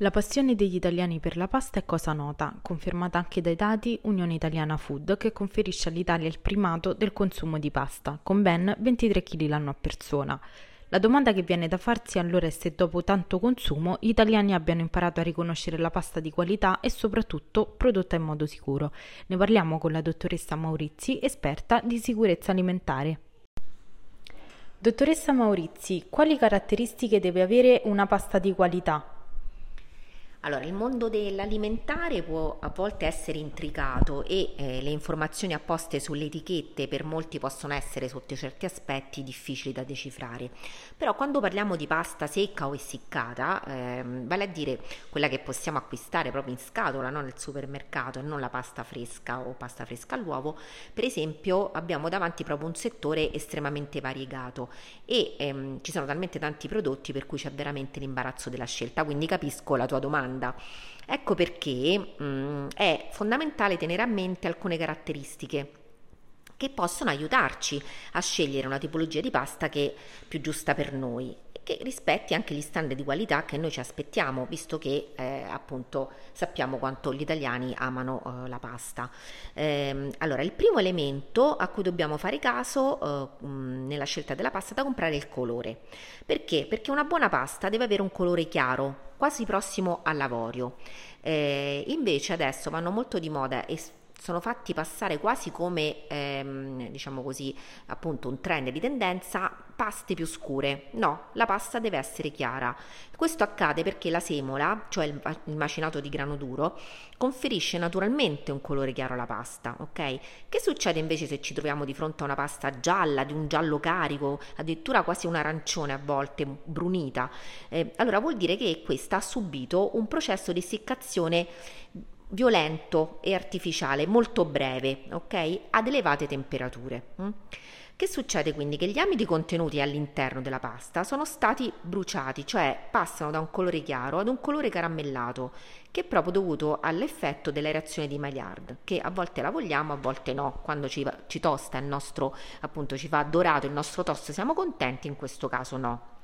La passione degli italiani per la pasta è cosa nota, confermata anche dai dati Unione Italiana Food che conferisce all'Italia il primato del consumo di pasta, con ben 23 kg l'anno a persona. La domanda che viene da farsi allora è se dopo tanto consumo gli italiani abbiano imparato a riconoscere la pasta di qualità e soprattutto prodotta in modo sicuro. Ne parliamo con la dottoressa Maurizi, esperta di sicurezza alimentare. Dottoressa Maurizi, quali caratteristiche deve avere una pasta di qualità? Allora, il mondo dell'alimentare può a volte essere intricato e eh, le informazioni apposte sulle etichette per molti possono essere sotto certi aspetti difficili da decifrare. Però quando parliamo di pasta secca o essiccata, ehm, vale a dire quella che possiamo acquistare proprio in scatola, no? nel supermercato e non la pasta fresca o pasta fresca all'uovo, per esempio abbiamo davanti proprio un settore estremamente variegato e ehm, ci sono talmente tanti prodotti per cui c'è veramente l'imbarazzo della scelta, quindi capisco la tua domanda domanda. Ecco perché mh, mm, è fondamentale tenere a mente alcune caratteristiche che possono aiutarci a scegliere una tipologia di pasta che è più giusta per noi che rispetti anche gli standard di qualità che noi ci aspettiamo, visto che eh, appunto sappiamo quanto gli italiani amano eh, la pasta. Eh, allora, il primo elemento a cui dobbiamo fare caso eh, nella scelta della pasta da comprare è il colore. Perché? Perché una buona pasta deve avere un colore chiaro, quasi prossimo all'avorio. Eh, invece adesso vanno molto di moda e sono fatti passare quasi come, ehm, diciamo così, appunto un trend di tendenza, paste più scure. No, la pasta deve essere chiara. Questo accade perché la semola, cioè il, il macinato di grano duro, conferisce naturalmente un colore chiaro alla pasta, ok? Che succede invece se ci troviamo di fronte a una pasta gialla, di un giallo carico, addirittura quasi un arancione a volte, brunita? Eh, allora vuol dire che questa ha subito un processo di essiccazione violento e artificiale, molto breve, ok? Ad elevate temperature. Mm? Che succede quindi? Che gli amidi contenuti all'interno della pasta sono stati bruciati, cioè passano da un colore chiaro ad un colore caramellato, che è proprio dovuto all'effetto della reazione di Maillard, che a volte la vogliamo, a volte no. Quando ci, ci tosta il nostro, appunto, ci fa dorato il nostro tosto, siamo contenti, in questo caso no.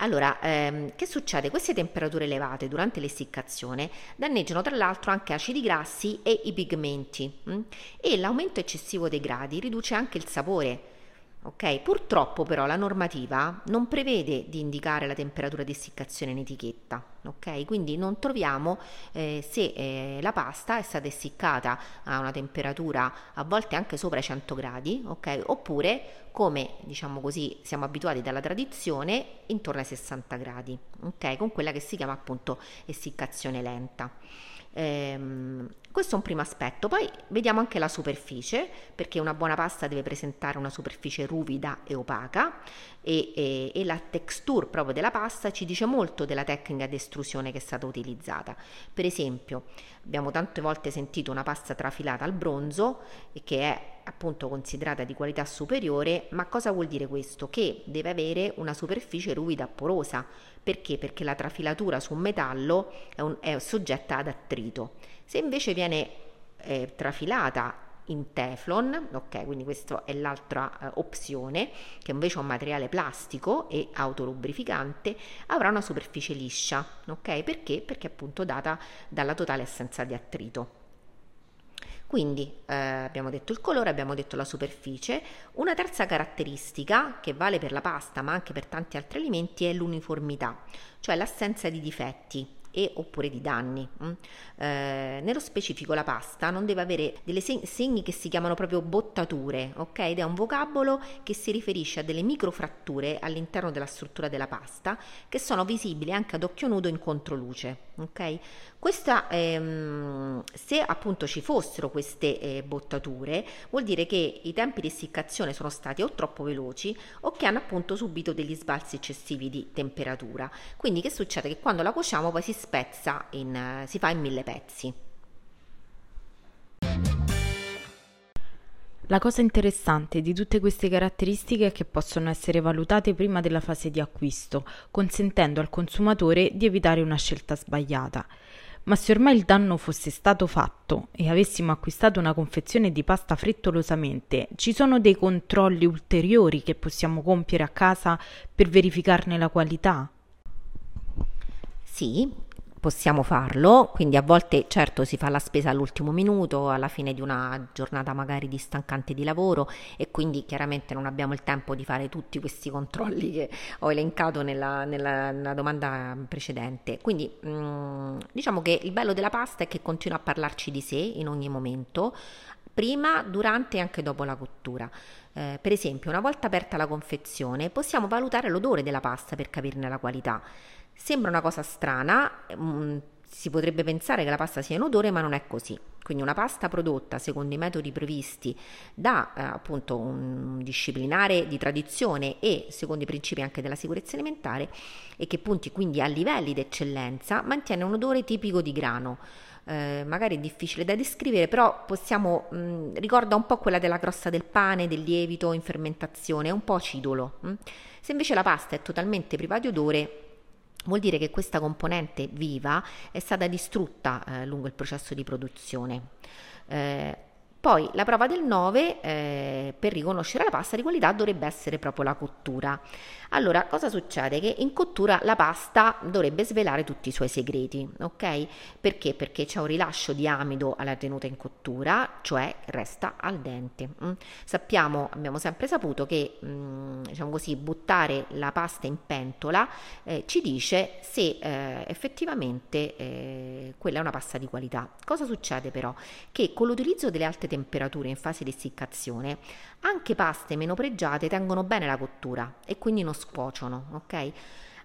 Allora, ehm, che succede? Queste temperature elevate durante l'essiccazione danneggiano tra l'altro anche acidi grassi e i pigmenti mh? Mm? e l'aumento eccessivo dei gradi riduce anche il sapore Ok, purtroppo però la normativa non prevede di indicare la temperatura di essiccazione in etichetta, ok? Quindi non troviamo eh, se eh, la pasta è stata essiccata a una temperatura a volte anche sopra i 100 gradi, ok? Oppure come diciamo così siamo abituati dalla tradizione intorno ai 60 gradi? Con quella che si chiama appunto essiccazione lenta. Ehm, questo è un primo aspetto, poi vediamo anche la superficie, perché una buona pasta deve presentare una superficie ruvida e opaca e, e, e, la texture proprio della pasta ci dice molto della tecnica di estrusione che è stata utilizzata. Per esempio, abbiamo tante volte sentito una pasta trafilata al bronzo che è appunto considerata di qualità superiore, ma cosa vuol dire questo? Che deve avere una superficie ruvida porosa. Perché? Perché la trafilatura su un metallo è, un, è soggetta ad attrito. Se invece viene eh, trafilata in Teflon, ok, quindi questa è l'altra eh, opzione, che invece è un materiale plastico e autolubrificante, avrà una superficie liscia, ok? Perché? Perché appunto data dalla totale assenza di attrito. Quindi eh, abbiamo detto il colore, abbiamo detto la superficie. Una terza caratteristica che vale per la pasta ma anche per tanti altri alimenti è l'uniformità, cioè l'assenza di difetti e oppure di danni. Mm. Eh, nello specifico la pasta non deve avere delle segni che si chiamano proprio bottature, ok? Ed è un vocabolo che si riferisce a delle microfratture all'interno della struttura della pasta che sono visibili anche ad occhio nudo in controluce, ok? Questa, ehm, se appunto ci fossero queste eh, bottature, vuol dire che i tempi di essiccazione sono stati o troppo veloci o che hanno appunto subito degli sbalzi eccessivi di temperatura. Quindi che succede? Che quando la cuociamo poi si spezza, in, si fa in mille pezzi. La cosa interessante di tutte queste caratteristiche è che possono essere valutate prima della fase di acquisto, consentendo al consumatore di evitare una scelta sbagliata. Ma se ormai il danno fosse stato fatto e avessimo acquistato una confezione di pasta frettolosamente, ci sono dei controlli ulteriori che possiamo compiere a casa per verificarne la qualità? Sì, possiamo farlo, quindi a volte certo si fa la spesa all'ultimo minuto, alla fine di una giornata magari di stancante di lavoro e quindi chiaramente non abbiamo il tempo di fare tutti questi controlli che ho elencato nella, nella, nella domanda precedente. Quindi mh, mm, diciamo che il bello della pasta è che continua a parlarci di sé in ogni momento, prima, durante e anche dopo la cottura. Eh, per esempio, una volta aperta la confezione, possiamo valutare l'odore della pasta per capirne la qualità. Sembra una cosa strana, mm, si potrebbe pensare che la pasta sia in odore, ma non è così. Quindi una pasta prodotta secondo i metodi previsti da eh, appunto un disciplinare di tradizione e secondo i principi anche della sicurezza alimentare e che punti quindi a livelli di eccellenza, mantiene un odore tipico di grano. Eh, magari è difficile da descrivere, però possiamo, mh, mm, ricorda un po' quella della crosta del pane, del lievito in fermentazione, è un po' acidulo. Mh? Se invece la pasta è totalmente priva di odore, vuol dire che questa componente viva è stata distrutta eh, lungo il processo di produzione. Eh, poi la prova del 9 eh, per riconoscere la pasta di qualità dovrebbe essere proprio la cottura. Allora, cosa succede? Che in cottura la pasta dovrebbe svelare tutti i suoi segreti, ok? Perché? Perché c'è un rilascio di amido alla tenuta in cottura, cioè resta al dente. Mm? Sappiamo, abbiamo sempre saputo che, mm, diciamo così, buttare la pasta in pentola eh, ci dice se eh, effettivamente eh, quella è una pasta di qualità. Cosa succede però? Che con l'utilizzo delle alte temperature in fase di essiccazione, anche paste meno pregiate tengono bene la cottura e quindi non scuociono, ok?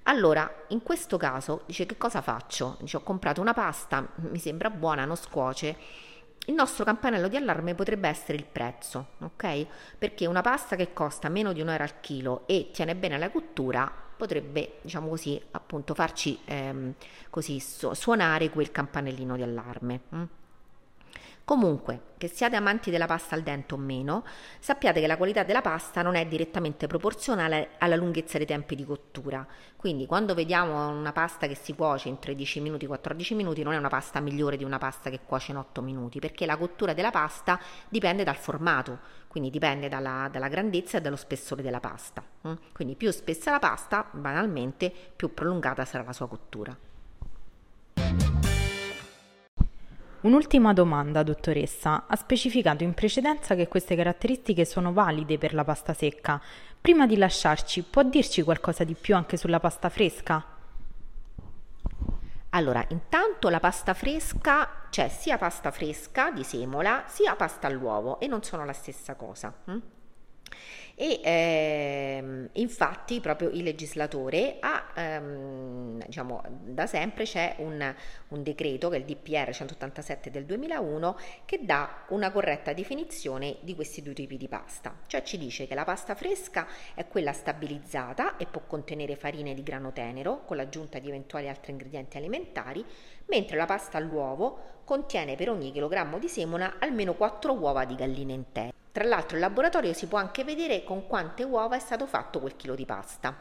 Allora, in questo caso, dice che cosa faccio? Dice ho comprato una pasta, mi sembra buona, non scuoce. Il nostro campanello di allarme potrebbe essere il prezzo, ok? Perché una pasta che costa meno di un euro al chilo e tiene bene la cottura potrebbe, diciamo così, appunto farci ehm, così suonare quel campanellino di allarme. Hm? Comunque, che siate amanti della pasta al dente o meno, sappiate che la qualità della pasta non è direttamente proporzionale alla lunghezza dei tempi di cottura. Quindi quando vediamo una pasta che si cuoce in 13 minuti, 14 minuti, non è una pasta migliore di una pasta che cuoce in 8 minuti, perché la cottura della pasta dipende dal formato, quindi dipende dalla, dalla grandezza e dallo spessore della pasta. Mm? Quindi più spessa la pasta, banalmente, più prolungata sarà la sua cottura. Un'ultima domanda, dottoressa. Ha specificato in precedenza che queste caratteristiche sono valide per la pasta secca. Prima di lasciarci, può dirci qualcosa di più anche sulla pasta fresca? Allora, intanto la pasta fresca, c'è sia pasta fresca di semola, sia pasta all'uovo e non sono la stessa cosa. Hm? E ehm, infatti proprio il legislatore ha, ehm, diciamo, da sempre c'è un, un, decreto che è il DPR 187 del 2001 che dà una corretta definizione di questi due tipi di pasta, cioè ci dice che la pasta fresca è quella stabilizzata e può contenere farine di grano tenero con l'aggiunta di eventuali altri ingredienti alimentari, mentre la pasta all'uovo contiene per ogni chilogrammo di semola almeno 4 uova di galline intere. Tra l'altro in laboratorio si può anche vedere con quante uova è stato fatto quel chilo di pasta.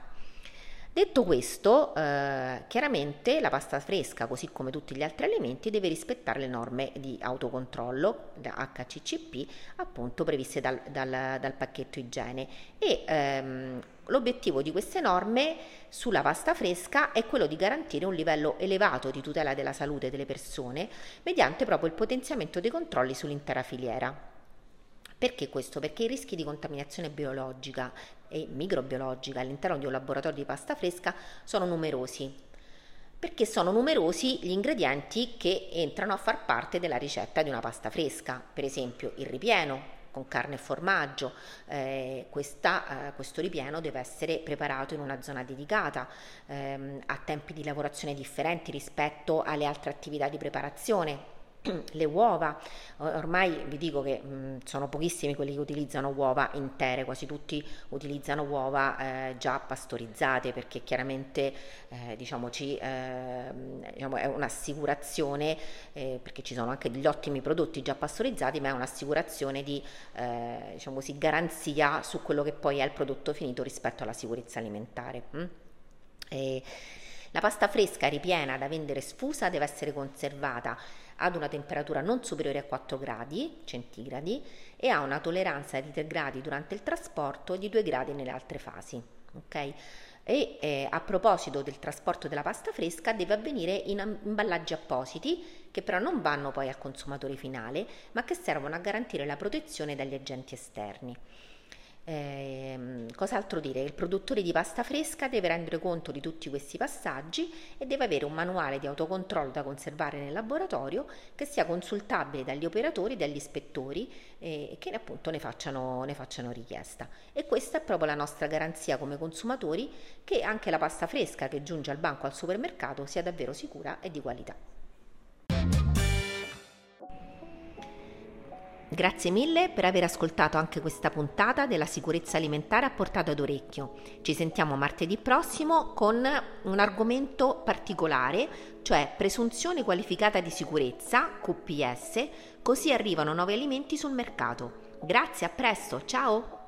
Detto questo, eh, chiaramente la pasta fresca, così come tutti gli altri alimenti, deve rispettare le norme di autocontrollo HCCP, appunto previste dal, dal, dal pacchetto igiene. E ehm, l'obiettivo di queste norme sulla pasta fresca è quello di garantire un livello elevato di tutela della salute delle persone mediante proprio il potenziamento dei controlli sull'intera filiera. Perché questo? Perché i rischi di contaminazione biologica e microbiologica all'interno di un laboratorio di pasta fresca sono numerosi. Perché sono numerosi gli ingredienti che entrano a far parte della ricetta di una pasta fresca, per esempio il ripieno con carne e formaggio. Eh, questa, eh, questo ripieno deve essere preparato in una zona dedicata, ehm, a tempi di lavorazione differenti rispetto alle altre attività di preparazione le uova, ormai vi dico che mh, sono pochissimi quelli che utilizzano uova intere, quasi tutti utilizzano uova eh, già pastorizzate perché chiaramente eh, diciamo, ci, eh, diciamo, è un'assicurazione eh, perché ci sono anche degli ottimi prodotti già pastorizzati ma è un'assicurazione di eh, diciamo così, garanzia su quello che poi è il prodotto finito rispetto alla sicurezza alimentare. Hm? la pasta fresca ripiena da vendere sfusa deve essere conservata ad una temperatura non superiore a 4 gradi centigradi e ha una tolleranza di 3 gradi durante il trasporto e di 2 gradi nelle altre fasi. Okay? E eh, a proposito del trasporto della pasta fresca deve avvenire in imballaggi appositi che però non vanno poi al consumatore finale ma che servono a garantire la protezione dagli agenti esterni. Eh, cos'altro dire? Il produttore di pasta fresca deve rendere conto di tutti questi passaggi e deve avere un manuale di autocontrollo da conservare nel laboratorio che sia consultabile dagli operatori e dagli ispettori e che appunto ne facciano, ne facciano richiesta. E questa è proprio la nostra garanzia come consumatori che anche la pasta fresca che giunge al banco al supermercato sia davvero sicura e di qualità. Grazie mille per aver ascoltato anche questa puntata della sicurezza alimentare a portata d'orecchio. Ci sentiamo martedì prossimo con un argomento particolare, cioè presunzione qualificata di sicurezza, QPS, così arrivano nuovi alimenti sul mercato. Grazie, a presto, ciao!